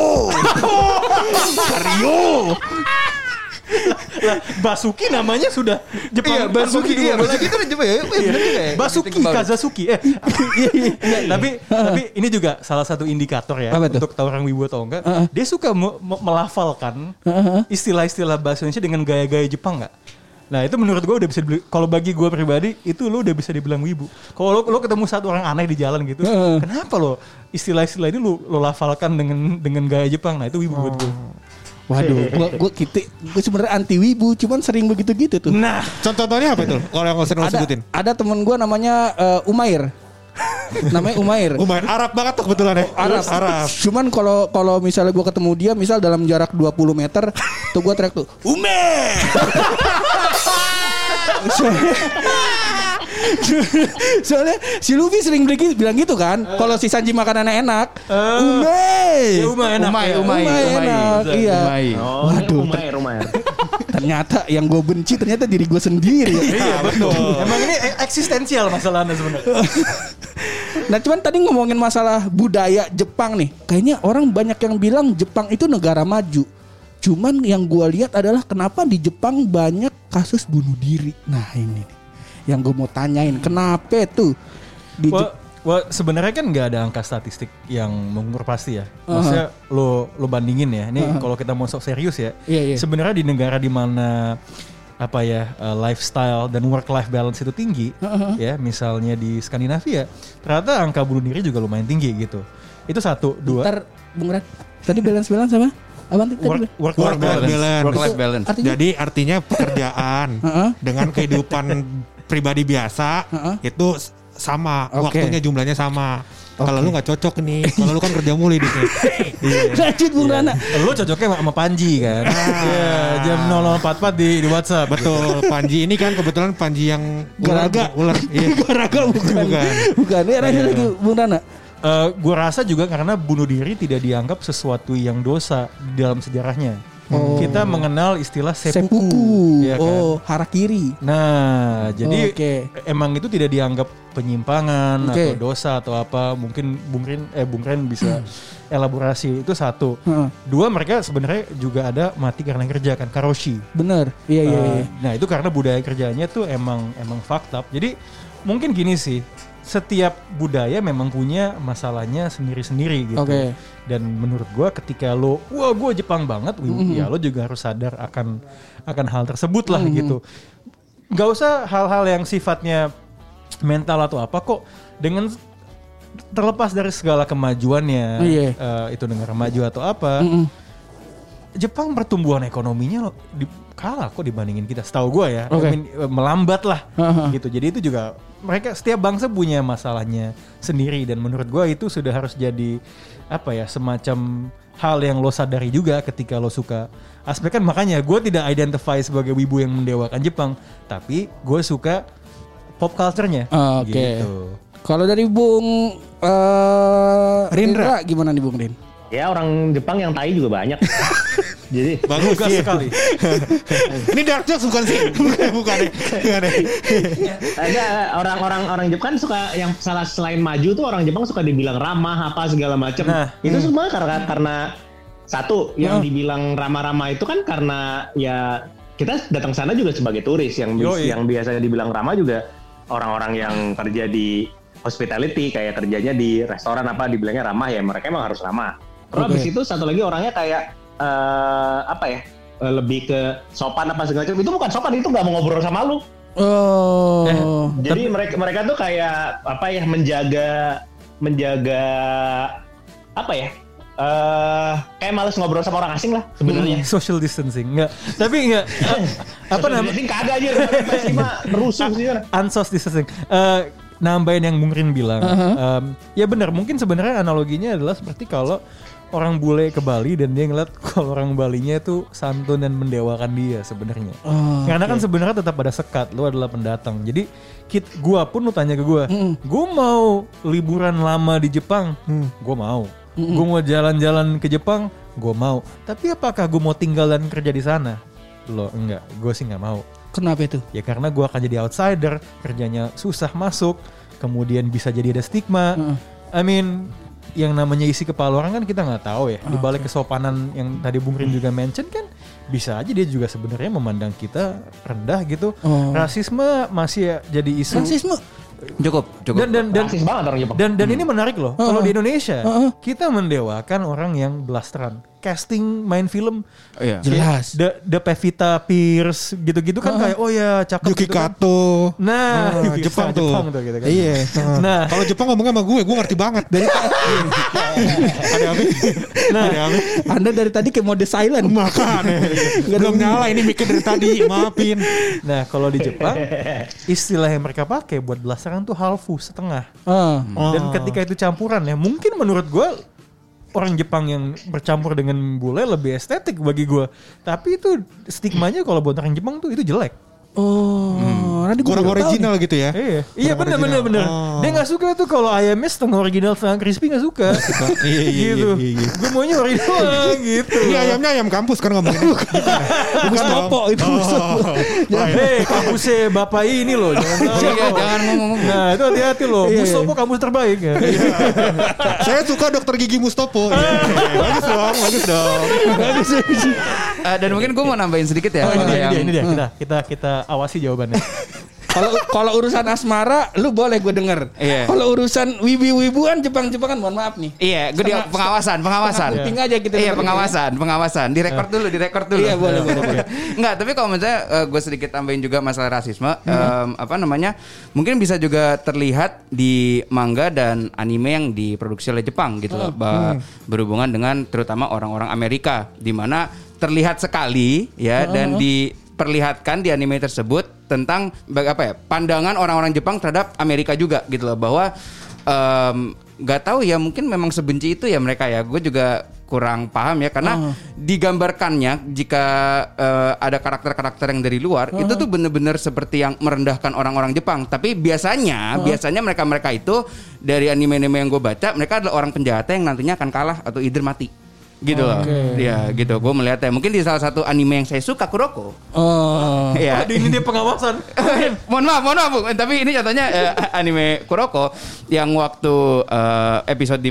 Karyo. Lah, Basuki namanya sudah Jepang. Iya, Basuki iya, Basuki. Itu udah Jepang ya. Iya, ya. Basuki Think about it. Kazazuki. Eh, iya, tapi tapi ini juga salah satu indikator ya untuk tahu orang wibu atau enggak. Dia suka me- me- melafalkan istilah-istilah bahasa Indonesia dengan gaya-gaya Jepang nggak? Nah itu menurut gue udah bisa dibeli, kalau bagi gue pribadi itu lo udah bisa dibilang wibu. Kalau lo, lo ketemu satu orang aneh di jalan gitu, Heeh. kenapa lo istilah-istilah ini lo, lo lafalkan dengan dengan gaya Jepang? Nah itu wibu buat gue. Waduh, gua gua gitu, gua sebenarnya anti wibu, cuman sering begitu gitu tuh. Nah Contoh-contohnya apa itu? Kalau yang sering lo ada sebutin. ada temen gua namanya eh, Umair. namanya Umair. Umair Arab banget tuh kebetulan ya. Arab. Arab. Cuman kalau kalau misalnya gua ketemu dia misal dalam jarak 20 meter tuh gua teriak tuh Ume. Soalnya si Luffy sering bilang bilang gitu kan. Kalau si Sanji makanannya enak, Ume. Ya, Umay enak. Umay, ya. umay, Umay umay. enak, iya. Umay. Oh, Waduh, Umair, Umair. Ternyata yang gue benci ternyata diri gue sendiri. Iya betul. Emang ini e- eksistensial masalahnya sebenarnya. Nah cuman tadi ngomongin masalah budaya Jepang nih Kayaknya orang banyak yang bilang Jepang itu negara maju Cuman yang gua lihat adalah kenapa di Jepang banyak kasus bunuh diri Nah ini nih Yang gue mau tanyain Kenapa tuh di Jep- wah, sebenarnya kan nggak ada angka statistik yang mengukur pasti ya. Maksudnya lo lo bandingin ya. Ini kalau kita mau sok serius ya. Iya, iya. Sebenarnya di negara di mana apa ya uh, lifestyle dan work life balance itu tinggi ya misalnya di Skandinavia ternyata angka bunuh diri juga lumayan tinggi gitu itu satu dua Ntar Bung Ran Tadi balance-balance apa? Apa tadi? work, work, Work life balance. Work life balance. Artinya? Jadi artinya pekerjaan Heeh. dengan kehidupan pribadi biasa Heeh. itu sama Oke. waktunya jumlahnya sama. Kalau lu nggak cocok nih, kalau lu kan kerja mulu di sini. Iya. Lanjut Bung Rana. Lu cocoknya sama- Panji kan. Iya, jam 0044 di di WhatsApp. Betul, Panji ini kan kebetulan Panji yang ular, Garaga. ular. Iya. Garaga bukan. Bukan. Bukan. Ya, lanjut lagi Bung Rana. Eh, gue rasa juga karena bunuh diri tidak dianggap sesuatu yang dosa dalam sejarahnya. Kita mengenal istilah seppuku, Seppuku. ya kan? Oh, harakiri. Nah, jadi Oke. emang itu tidak dianggap penyimpangan Oke. atau dosa atau apa. Mungkin Bung Rin, eh Bung Ren bisa elaborasi itu satu. Dua mereka sebenarnya juga ada mati karena kerja kan karoshi. Bener. Iya, iya, Uh, iya. Nah itu karena budaya kerjanya tuh emang emang fucked up. Jadi mungkin gini sih, setiap budaya memang punya masalahnya sendiri-sendiri gitu. Oke. Dan menurut gua ketika lo, wah gua Jepang banget, ya lo juga harus sadar akan akan hal tersebut lah gitu. Gak usah hal-hal yang sifatnya mental atau apa kok dengan terlepas dari segala kemajuannya, Iya. eh, itu negara maju atau apa. Mm-mm. Jepang pertumbuhan ekonominya lo- di, kalah kok dibandingin kita. Setahu gue ya. I mean, eh, melambat lah Aha. gitu. Jadi itu juga mereka setiap bangsa punya masalahnya sendiri dan menurut gue itu sudah harus jadi apa ya semacam hal yang lo sadari juga ketika lo suka aspek kan makanya gue tidak identify sebagai wibu yang mendewakan Jepang, tapi gue suka pop culture-nya. Oke. Gitu. Kalau dari Bung eh Rindra gimana nih Bung Rin? Ya orang Jepang yang tai juga banyak. Jadi Bagus sih. sekali. Ini dark jokes bukan sih? Bukan, bukan. Bukan. ada orang-orang orang Jepang kan suka yang salah selain maju tuh orang Jepang suka dibilang ramah apa segala macam. Nah. itu semua karena karena satu yang dibilang ramah-ramah itu kan karena ya kita datang sana juga sebagai turis yang bis- Yoi. yang biasanya dibilang ramah juga orang-orang yang kerja di hospitality kayak kerjanya di restoran apa dibilangnya ramah ya mereka emang harus ramah. Terus Oke. habis itu satu lagi orangnya kayak eh, apa ya eh, lebih ke sopan apa segala macam itu bukan sopan itu nggak mau ngobrol sama lu. Oh. Jadi mereka mereka tuh kayak apa ya menjaga menjaga apa ya? eh kayak males ngobrol sama orang asing lah sebenarnya. Social distancing enggak. Tapi enggak apa namanya? Kagak aja rusuh sih. Ansos distancing. Eh nambahin yang Bung Rin bilang. Em, ya benar, mungkin sebenarnya analoginya adalah seperti kalau orang bule ke Bali dan dia ngeliat kalau orang Balinya itu santun dan mendewakan dia sebenarnya. Oh, Karena kan sebenarnya tetap ada sekat, lu adalah pendatang. Jadi kit, gua pun lu tanya ke gua, gua mau liburan lama di Jepang, gua mau. Gua mau jalan-jalan ke Jepang, gua mau. Tapi apakah gua mau tinggal dan kerja di sana? Lo enggak, gue sih nggak mau. Kenapa itu? Ya karena gue akan jadi outsider, kerjanya susah masuk, kemudian bisa jadi ada stigma. I mean, yang namanya isi kepala orang kan kita nggak tahu ya. Di balik kesopanan yang tadi Bung Rin juga mention kan, bisa aja dia juga sebenarnya memandang kita rendah gitu. Oh. Rasisme masih jadi isu. Rasisme. Cukup, cukup. Dan dan dan Rasis banget orang Jepang. dan dan ini menarik loh. Kalau di Indonesia Heeh. kita mendewakan orang yang blasteran, casting main film. Iya. Jelas. The, the Pevita Pierce gitu-gitu kan kayak oh ya cakep Yuki gitu kan. Kato. Nah, Ah, bisa, Jepang tuh. Jepang tuh gitu kan. Iya. Nah, Kalau Jepang ngomongnya sama gue, gue ngerti banget. Dari ada apa? Nah. Ada apa? Anda dari tadi kayak mode silent. Makan. Belum nyala ini mikir dari tadi. Maafin. nah kalau di Jepang istilah yang mereka pakai buat belasaran tuh halfu setengah. Ah. Dan ketika itu campuran ya, mungkin menurut gue orang Jepang yang bercampur dengan bule lebih estetik bagi gue. Tapi itu stigmanya kalau buat orang Jepang tuh itu jelek. Oh, nanti gua Kurang original gitu ya. Iya, iya Kurang bener bener original. bener. Oh. Dia nggak suka tuh kalau ayamnya setengah original setengah crispy nggak suka. Iya, iya, gitu. iya, iya. Gue maunya original gitu. Ini ayamnya ayam kampus kan ngomongin. Mustopo itu Mustopo. Hei, kampusnya bapak ini loh, jangan. Iya, ngomong-ngomong. Nah, itu hati-hati loh. Iya, Mustopo kampus terbaik ya. Saya suka dokter gigi Mustopo. Iya, bagus dong, bagus dong. Eh, dan mungkin gue mau nambahin sedikit ya. Oh, ini dia, ini dia, ini dia. Kita kita kita awasi jawabannya. Kalau kalau urusan asmara lu boleh gue denger. Iya. Kalau urusan wibi-wibuan Jepang-Jepangan mohon maaf nih. Iya, gue di pengawasan, pengawasan. kuping aja kita Iya, pengawasan, pengawasan. Direkord dulu, direkord dulu. Iya, boleh, boleh, boleh. Enggak, tapi kalau misalnya gue sedikit tambahin juga masalah rasisme, em, apa namanya? Mungkin bisa juga terlihat di manga dan anime yang diproduksi oleh Jepang gitu loh, bah- berhubungan dengan terutama orang-orang Amerika di mana terlihat sekali ya dan diperlihatkan di anime tersebut tentang apa ya? pandangan orang-orang Jepang terhadap Amerika juga gitu loh bahwa em, nggak tahu ya mungkin memang sebenci itu ya mereka ya. Gue juga kurang paham ya karena digambarkannya jika eh, ada karakter-karakter yang dari luar itu tuh bener-bener seperti yang merendahkan orang-orang Jepang. Tapi biasanya biasanya mereka-mereka itu dari anime-anime yang gue baca mereka adalah orang penjahat yang nantinya akan kalah atau either mati. Gitu loh. Ya gitu. Gue melihatnya mungkin di salah satu anime yang saya suka Kuroko. Oh. Ya. Aduh ini dia pengawasan. mohon maaf, mohon maaf, Bu. Tapi ini contohnya eh, anime Kuroko yang waktu eh, episode di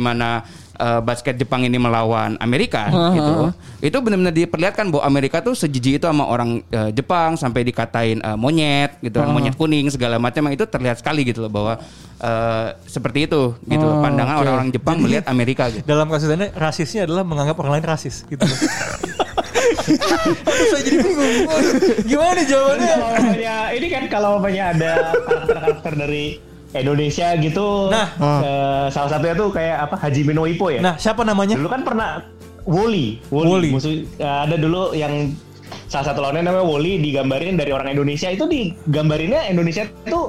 eh, basket Jepang ini melawan Amerika gitu. Itu benar-benar diperlihatkan bahwa Amerika tuh sejijik itu sama orang eh, Jepang sampai dikatain eh, monyet gitu, kan, monyet kuning segala macam itu terlihat sekali gitu loh bahwa eh, seperti itu gitu loh, pandangan orang-orang Jepang melihat Amerika gitu. Dalam kasus ini rasisnya adalah menganggap orang lain rasis gitu. Aduh, saya jadi bingung. Gimana jawabannya? Ini kan kalau umpamanya ada karakter-karakter dari Indonesia gitu. Nah. eh, salah satunya tuh kayak apa Hajime no Ippo ya. Nah, siapa namanya? Dulu kan pernah Woli, Woli. Woli. Musuh eh, ada dulu yang salah satu lawannya namanya Woli digambarin dari orang Indonesia itu digambarinnya Indonesia itu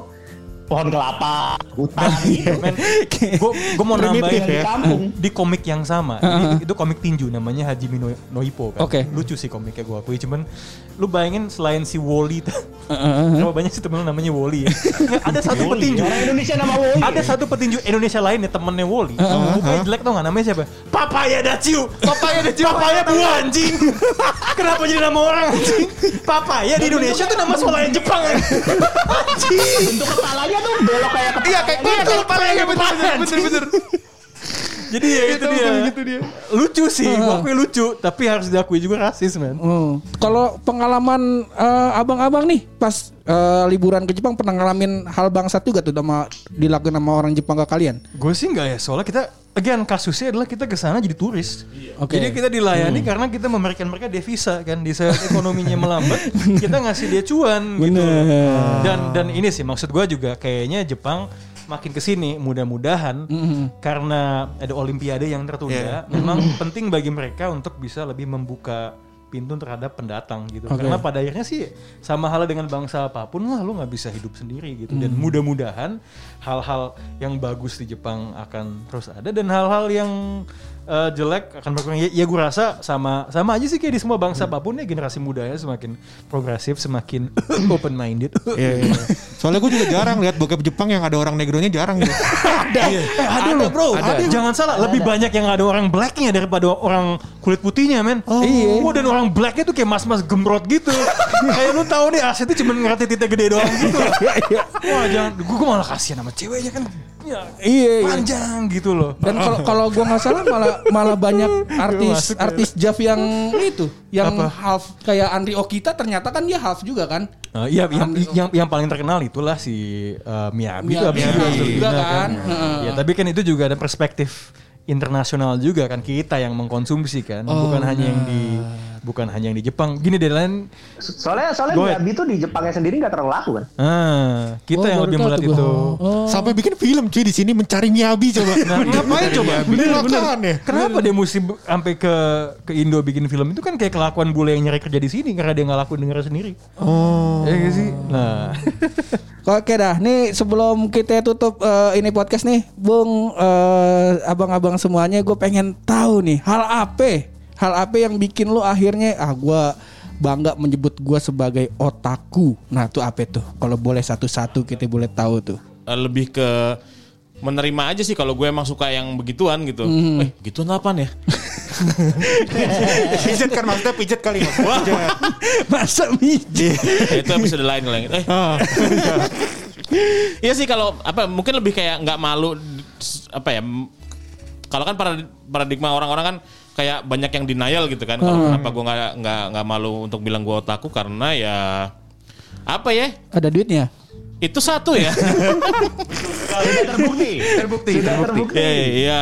pohon kelapa, hutan gitu. Men, gue gue mau nambahin ya. ya. Kampung. di komik yang sama. Ini, itu komik tinju namanya Hajime no, no Ippo kan. Oke. Lucu sih komiknya gue akui. Cuman lu bayangin selain si Woli berapa banyak sih temen lu namanya Woli ya. Ada satu petinju. Orang Indonesia nama Woli. Ada satu petinju Indonesia lain ya temennya Woli. Mukanya jelek tau gak namanya siapa? Papaya Daciu. Papaya Daciu. Papaya buah anjing. Kenapa jadi nama orang anjing? Papaya di Indonesia tuh nama sekolah yang Jepang anjing. Bentuk kepalanya tuh belok kayak kepala. Iya kayak gitu kepalanya bener bener bener. Jadi ya itu dia. Lucu sih, gua akui lucu, tapi harus diakui juga rasis, man. Oh. Kalau pengalaman eh, abang-abang nih pas eh, liburan ke Jepang pernah ngalamin hal bangsat juga tuh sama dilakukan sama orang Jepang ke kalian? Gue sih enggak ya, soalnya kita again kasusnya adalah kita ke sana jadi turis. Oke. Jadi kita dilayani karena kita memberikan mereka devisa kan di saat ekonominya melambat, kita ngasih dia cuan gitu. Bener. Dan dan ini sih maksud gue juga kayaknya Jepang makin ke sini mudah-mudahan karena ada olimpiade yang tertunda memang penting bagi mereka untuk bisa lebih membuka pintu terhadap pendatang gitu. Oke. karena pada akhirnya sih sama halnya dengan bangsa apa pun lah lu nggak bisa hidup sendiri gitu. Dan mudah-mudahan hal-hal yang bagus di Jepang akan terus ada dan hal-hal yang eh, jelek akan berkurang ya, ya gue rasa sama sama aja sih kayak di semua bangsa apa pun ya generasi mudanya semakin progresif semakin open minded Iya, iya. Soalnya gue juga jarang lihat bokep Jepang yang ada orang negronya jarang gitu. Eh, ada, loh bro. Jangan salah, lebih banyak yang ada orang blacknya daripada orang kulit putihnya, men. Iya. Wah, dan orang blacknya tuh kayak mas-mas gemrot gitu. kayak lu tahu nih Aset tuh cuma ngerti titik gede doang gitu. Wah, jangan. Gue malah kasihan sama ceweknya kan. Ya, Iya, iya. panjang gitu loh. Dan kalau kalau gua nggak salah malah malah banyak artis masuk ya. artis Jav yang itu, yang Apa? half kayak Andri Okita ternyata kan dia half juga kan? Nah, iya, yang, yang yang paling terkenal itulah si uh, Miyabi, itu Miyabi, Miyabi juga Gina kan. Heeh. Ya, tapi kan itu juga ada perspektif internasional juga kan kita yang mengkonsumsi kan, bukan hanya yang di bukan hanya yang di Jepang. Gini deh lain Soalnya soalnya. Miyabi tuh di Jepangnya sendiri nggak terlalu laku kan. Ah, kita Oh, yang lebih melihat itu. Oh. Sampai bikin film cuy di sini mencari Miyabi coba. Nah, ngapain coba? Bener bener. ya. Kenapa dia mesti sampai ke ke Indo bikin film itu kan kayak kelakuan bule yang nyari kerja di sini karena dia nggak lakuin negara sendiri. Oh. Ya gak sih? Nah, Oke dah, nih sebelum kita tutup eh, ini podcast nih, Bung, eh, abang-abang semuanya, gue pengen tahu nih hal apa, hal apa yang bikin lu akhirnya ah gue bangga menyebut gue sebagai otaku. Nah itu apa tuh? Kalau boleh satu-satu kita boleh tahu tuh. Eh, lebih ke menerima aja sih kalau gue emang suka yang begituan gitu. Eh, gituan apaan ya? Pijet kan maksudnya pijet kali mas. Pijet. Masa miji? Ya, itu episode lain itu. Eh, Iya sih kalau apa mungkin lebih kayak nggak malu apa ya kalau kan parad- paradigma orang-orang kan kayak banyak yang denial gitu kan. Kalau kenapa gue nggak nggak nggak malu untuk bilang gue otaku? Karena ya apa ya? Ada duitnya? itu satu ya. Sudah terbukti. terbukti. Sudah terbukti. ya, ya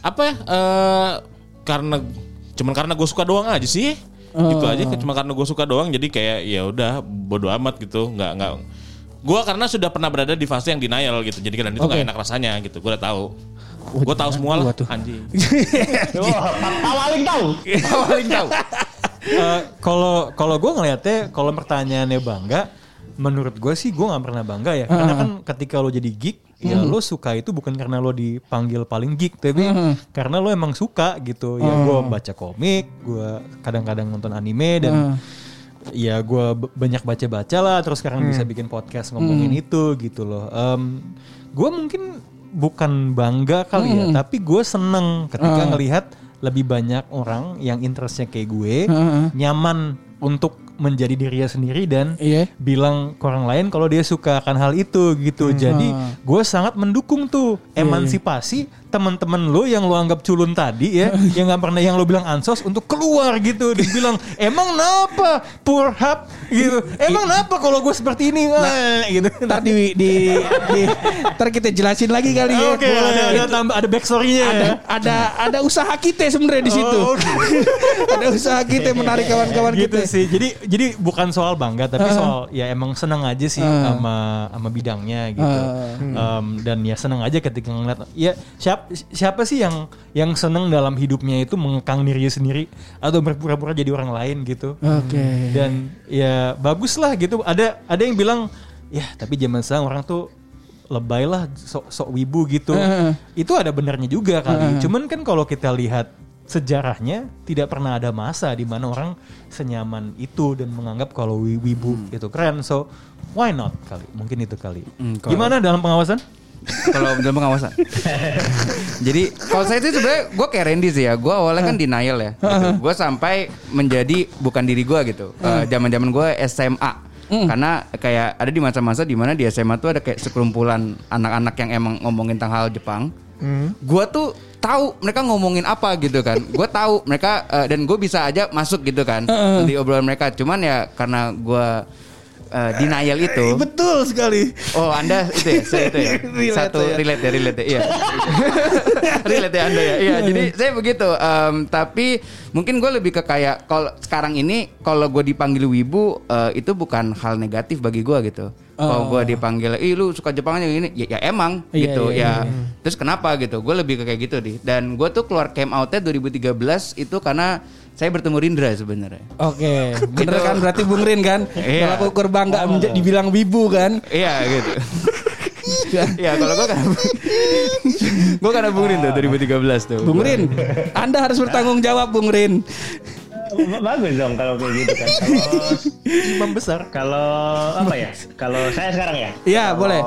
apa ya? Eh, karena cuman karena gue suka doang aja sih. Gitu aja cuma karena gue suka doang jadi kayak ya udah bodo amat gitu. Nggak nggak. Gue karena sudah pernah berada di fase yang denial gitu. Jadi kan itu nggak Oke. enak rasanya gitu gue udah tahu Oh, gue tahu jangan semua lah tuh. anjing. Pak Waling tahu. Paling tahu. eh, kalau kalau gue ngelihatnya kalau pertanyaannya bangga, menurut gue sih gue nggak pernah bangga ya. Karena kan ketika lo jadi geek, ya lo suka itu bukan karena lo dipanggil paling geek tapi karena lo emang suka gitu. Ya gue baca komik gue kadang-kadang nonton anime dan ya gue banyak baca-baca lah terus sekarang bisa bikin podcast ngomongin itu gitu loh. Gue mungkin bukan bangga kali ya tapi gue seneng ketika ngelihat lebih banyak orang yang interestnya kayak gue nyaman untuk menjadi dirinya sendiri dan Iya. bilang ke orang lain kalau dia suka akan hal itu gitu. Jadi gue sangat mendukung tuh emansipasi teman-teman lo yang lo anggap culun tadi ya, yang nggak pernah yang lo bilang ansos untuk keluar gitu. Dibilang emang napa poor hub gitu. Emang napa kalau gue seperti ini Eh, gitu. Ntar di, di, di- ntar kita jelasin lagi kali ya. Oke, ada ada tambah ada backstory-nya ada ya. ada ada usaha kita sebenarnya di situ. Oh, oke. ada usaha kita menarik kawan-kawan gitu kita. sih. Jadi jadi bukan soal bangga tapi soal ya emang senang aja sih sama sama bidangnya gitu. Em, dan ya senang aja ketika ngeliat ya siapa siapa sih yang yang senang dalam hidupnya itu mengekang dirinya sendiri atau berpura-pura jadi orang lain gitu. Oke. Dan ya bagus lah gitu. Ada ada yang bilang ya tapi zaman sekarang orang tuh lebay lah sok sok wibu gitu. Heeh. Itu ada benernya juga kali. Cuman kan kalau kita lihat sejarahnya tidak pernah ada masa di mana orang senyaman itu dan menganggap kalau wi- wibu itu keren. So why not kali? Mungkin itu kali. Hmm, kalau- Gimana dalam pengawasan? Kalau dalam pengawasan. Jadi kalau saya sih sebenarnya gue kayak Randy sih ya. Gue awalnya kan denial ya. Gitu. Gue sampai menjadi bukan diri gue gitu. Eh, Zaman-zaman gue SMA. Karena kayak ada di masa-masa di mana di SMA tuh ada kayak sekumpulan anak-anak yang emang ngomongin tentang hal Jepang. Gue tuh tahu mereka ngomongin apa gitu kan. Gue tahu mereka eh, dan gue bisa aja masuk gitu kan di obrolan mereka. Cuman ya karena gue eh, denial itu. Betul sekali. Oh anda itu ya, saya itu ya. Relate Satu ya. relate ya, relate ya. Iya. relate ya anda ya. Iya, jadi saya begitu. Em, tapi mungkin gue lebih ke kayak kalau sekarang ini kalau gue dipanggil wibu eh, itu bukan hal negatif bagi gue gitu. Kalau gue dipanggil, ih lu suka Jepang aja gini, ya, ya emang Iya, gitu iya, ya. Terus kenapa gitu? Gue lebih ke kayak gitu deh. Dan gue tuh keluar came outnya 2013 itu karena saya bertemu Rindra sebenarnya. Oke, bener Itu- kan berarti Bung Rin kan? Iya. Kalau ukur bangga menja- dibilang wibu kan? Iya gitu. Iya kalau gue kan Gue karena Bung Rin tuh 2013 tuh Bung Rin, Anda harus bertanggung jawab Bung Rin. Bagus dong kalau kayak gitu kan. Kalau Imam besar. kalau apa ya? Kalau saya sekarang ya. Iya, Kalau- boleh.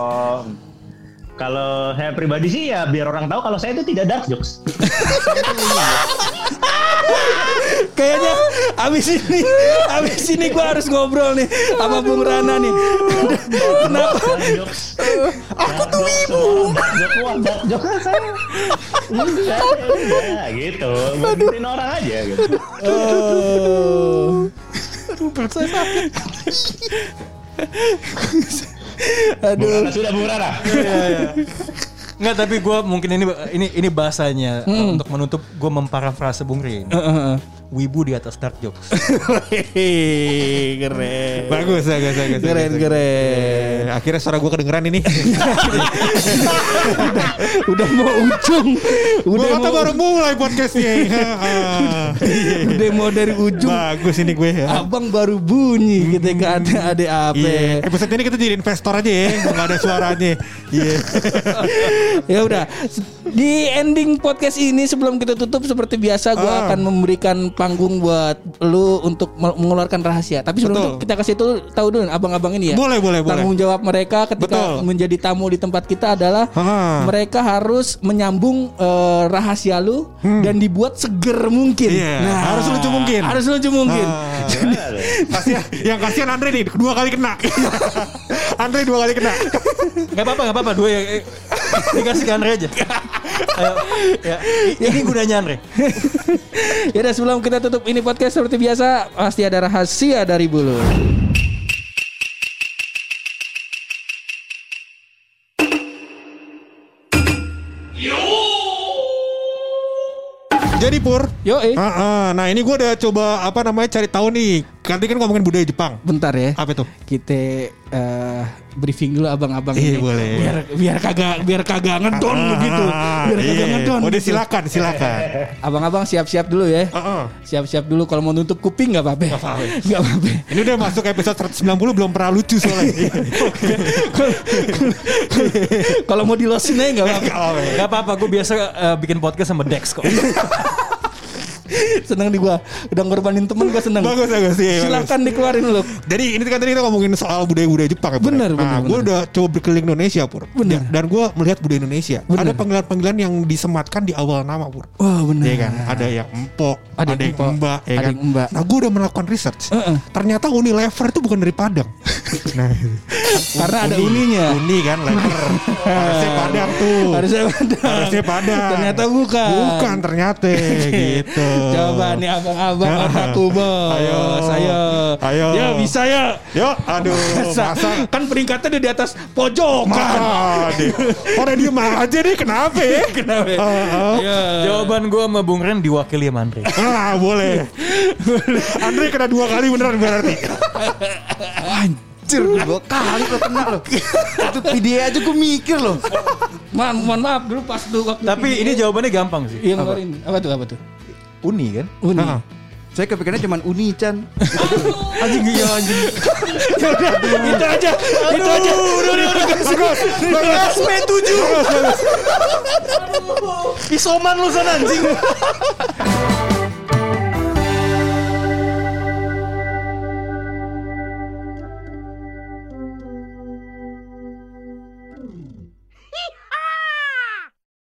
Kalau saya pribadi sih ya biar orang tahu kalau saya itu tidak dark jokes. Kayaknya abis ini, abis ini gue harus ngobrol nih sama Bung Rana nih. Kenapa? Aku tuh ibu. Dark joke, wah, dark joke kan saya. Enggak, gitu. Ngikutin orang aja gitu. Oh. Aduh. Bung Rana, sudah Bung Rana. Nggak tapi gue mungkin ini ini ini bahasanya uh, untuk menutup gue memparafrase Bung Rin. Wibu di atas dark jokes. Keren. Bagus, bagus, bagus. Keren, keren. Eh, Akhirnya suara gue kedengeran ini. Udah mau ujung. Udah kata mau, baru mulai podcastnya. udah mau dari ujung. Bagus ini gue. ya. Abang baru bunyi ketika ada ada apa. Iya. Episode ini kita jadi investor aja ya. Nggak ada suaranya. Iya. ya udah di ending podcast ini sebelum kita tutup seperti biasa gue Ah. akan memberikan panggung buat lu untuk me- mengeluarkan rahasia tapi sebelum Betul. itu kita kasih tahu tahu dulu abang-abang ini ya Boleh, boleh, boleh. tanggung jawab mereka ketika Betul. menjadi tamu di tempat kita adalah Ah. mereka harus menyambung eh, rahasia lu dan dibuat seger mungkin Hmm. Iya, harus lucu mungkin. harus lucu mungkin Ah. Kasihan, yang kasihan Andre nih dua kali kena. Andre dua kali kena. Gak apa-apa, gak apa-apa. Dua ya. Dikasih ke Andre aja. Ayo, ya, ini gunanya Andre. ya udah sebelum kita tutup ini podcast seperti biasa pasti ada rahasia dari bulu Jadi Pur. Yo, eh. Ah, ah. Nah ini gue udah coba apa namanya cari tahu nih Ganti kan ngomongin budaya Jepang. Bentar ya. Apa itu? Kita eh, briefing dulu abang-abang Iya, ini. boleh. Biar biar kagak biar kagak ngedon begitu. Biar kagak Iya. ngedon. Udah gitu. silakan, silakan. Abang-abang siap-siap dulu ya. Heeh. Siap-siap dulu kalau mau nutup kuping nggak apa-apa. Nggak apa-apa. Ini udah masuk episode 190 belum pernah lucu soalnya. Kalau mau dilosin aja nggak apa-apa. Gak apa-apa, gue biasa eh, bikin podcast sama Dex kok. Seneng di gua. Udah ngorbanin temen gua seneng. bagus bagus sih. Silakan dikeluarin lu. Jadi ini kan tadi kita ngomongin soal budaya-budaya Jepang ya, Pur. Bener, Nah, bener, gue bener. udah coba berkeliling Indonesia, Pur. Bener. Dan gue melihat budaya Indonesia. Bener. Ada panggilan-panggilan yang disematkan di awal nama, Pur. Wah bener. Iya kan? Ada yang empok, Ada ada, yang mbak, ya ada kan? mbak. Nah, gue udah melakukan research. Heeh. Ternyata Unilever itu bukan dari Padang. nah, Karena ada uninya. Uni kan, lever. Harusnya Padang tuh. Harusnya Padang. Harusnya Padang. Ternyata bukan. Bukan ternyata gitu. Coba nih abang-abang Nah. otakku bos. Ayo. Ayo. Ayo. Ya bisa ya. Yuk, aduh, Masa, masa kan peringkatnya udah di atas pojok kan. Mah, deh. Orang diem aja nih kenapa ya? Kenapa? Ah, Ya. Jawaban gue sama Bung Ren diwakili sama Andre. ah, boleh. Andre kena dua kali beneran berarti. Anjir, dua kali lo kena lo. Itu video aja gue mikir loh. Ma mohon maaf dulu pas tuh waktu Tapi ini jawabannya gampang sih. yang ngeluarin apa tuh apa tuh? Uni kan? Uni. Ah. Saya kepikirannya cuma Uni Chan. Anjing iya anjing. Ya udah, itu aja. Itu aja. Udah, udah, udah. Bagus, SP7. bagus, bagus. Isoman lu sana anjing.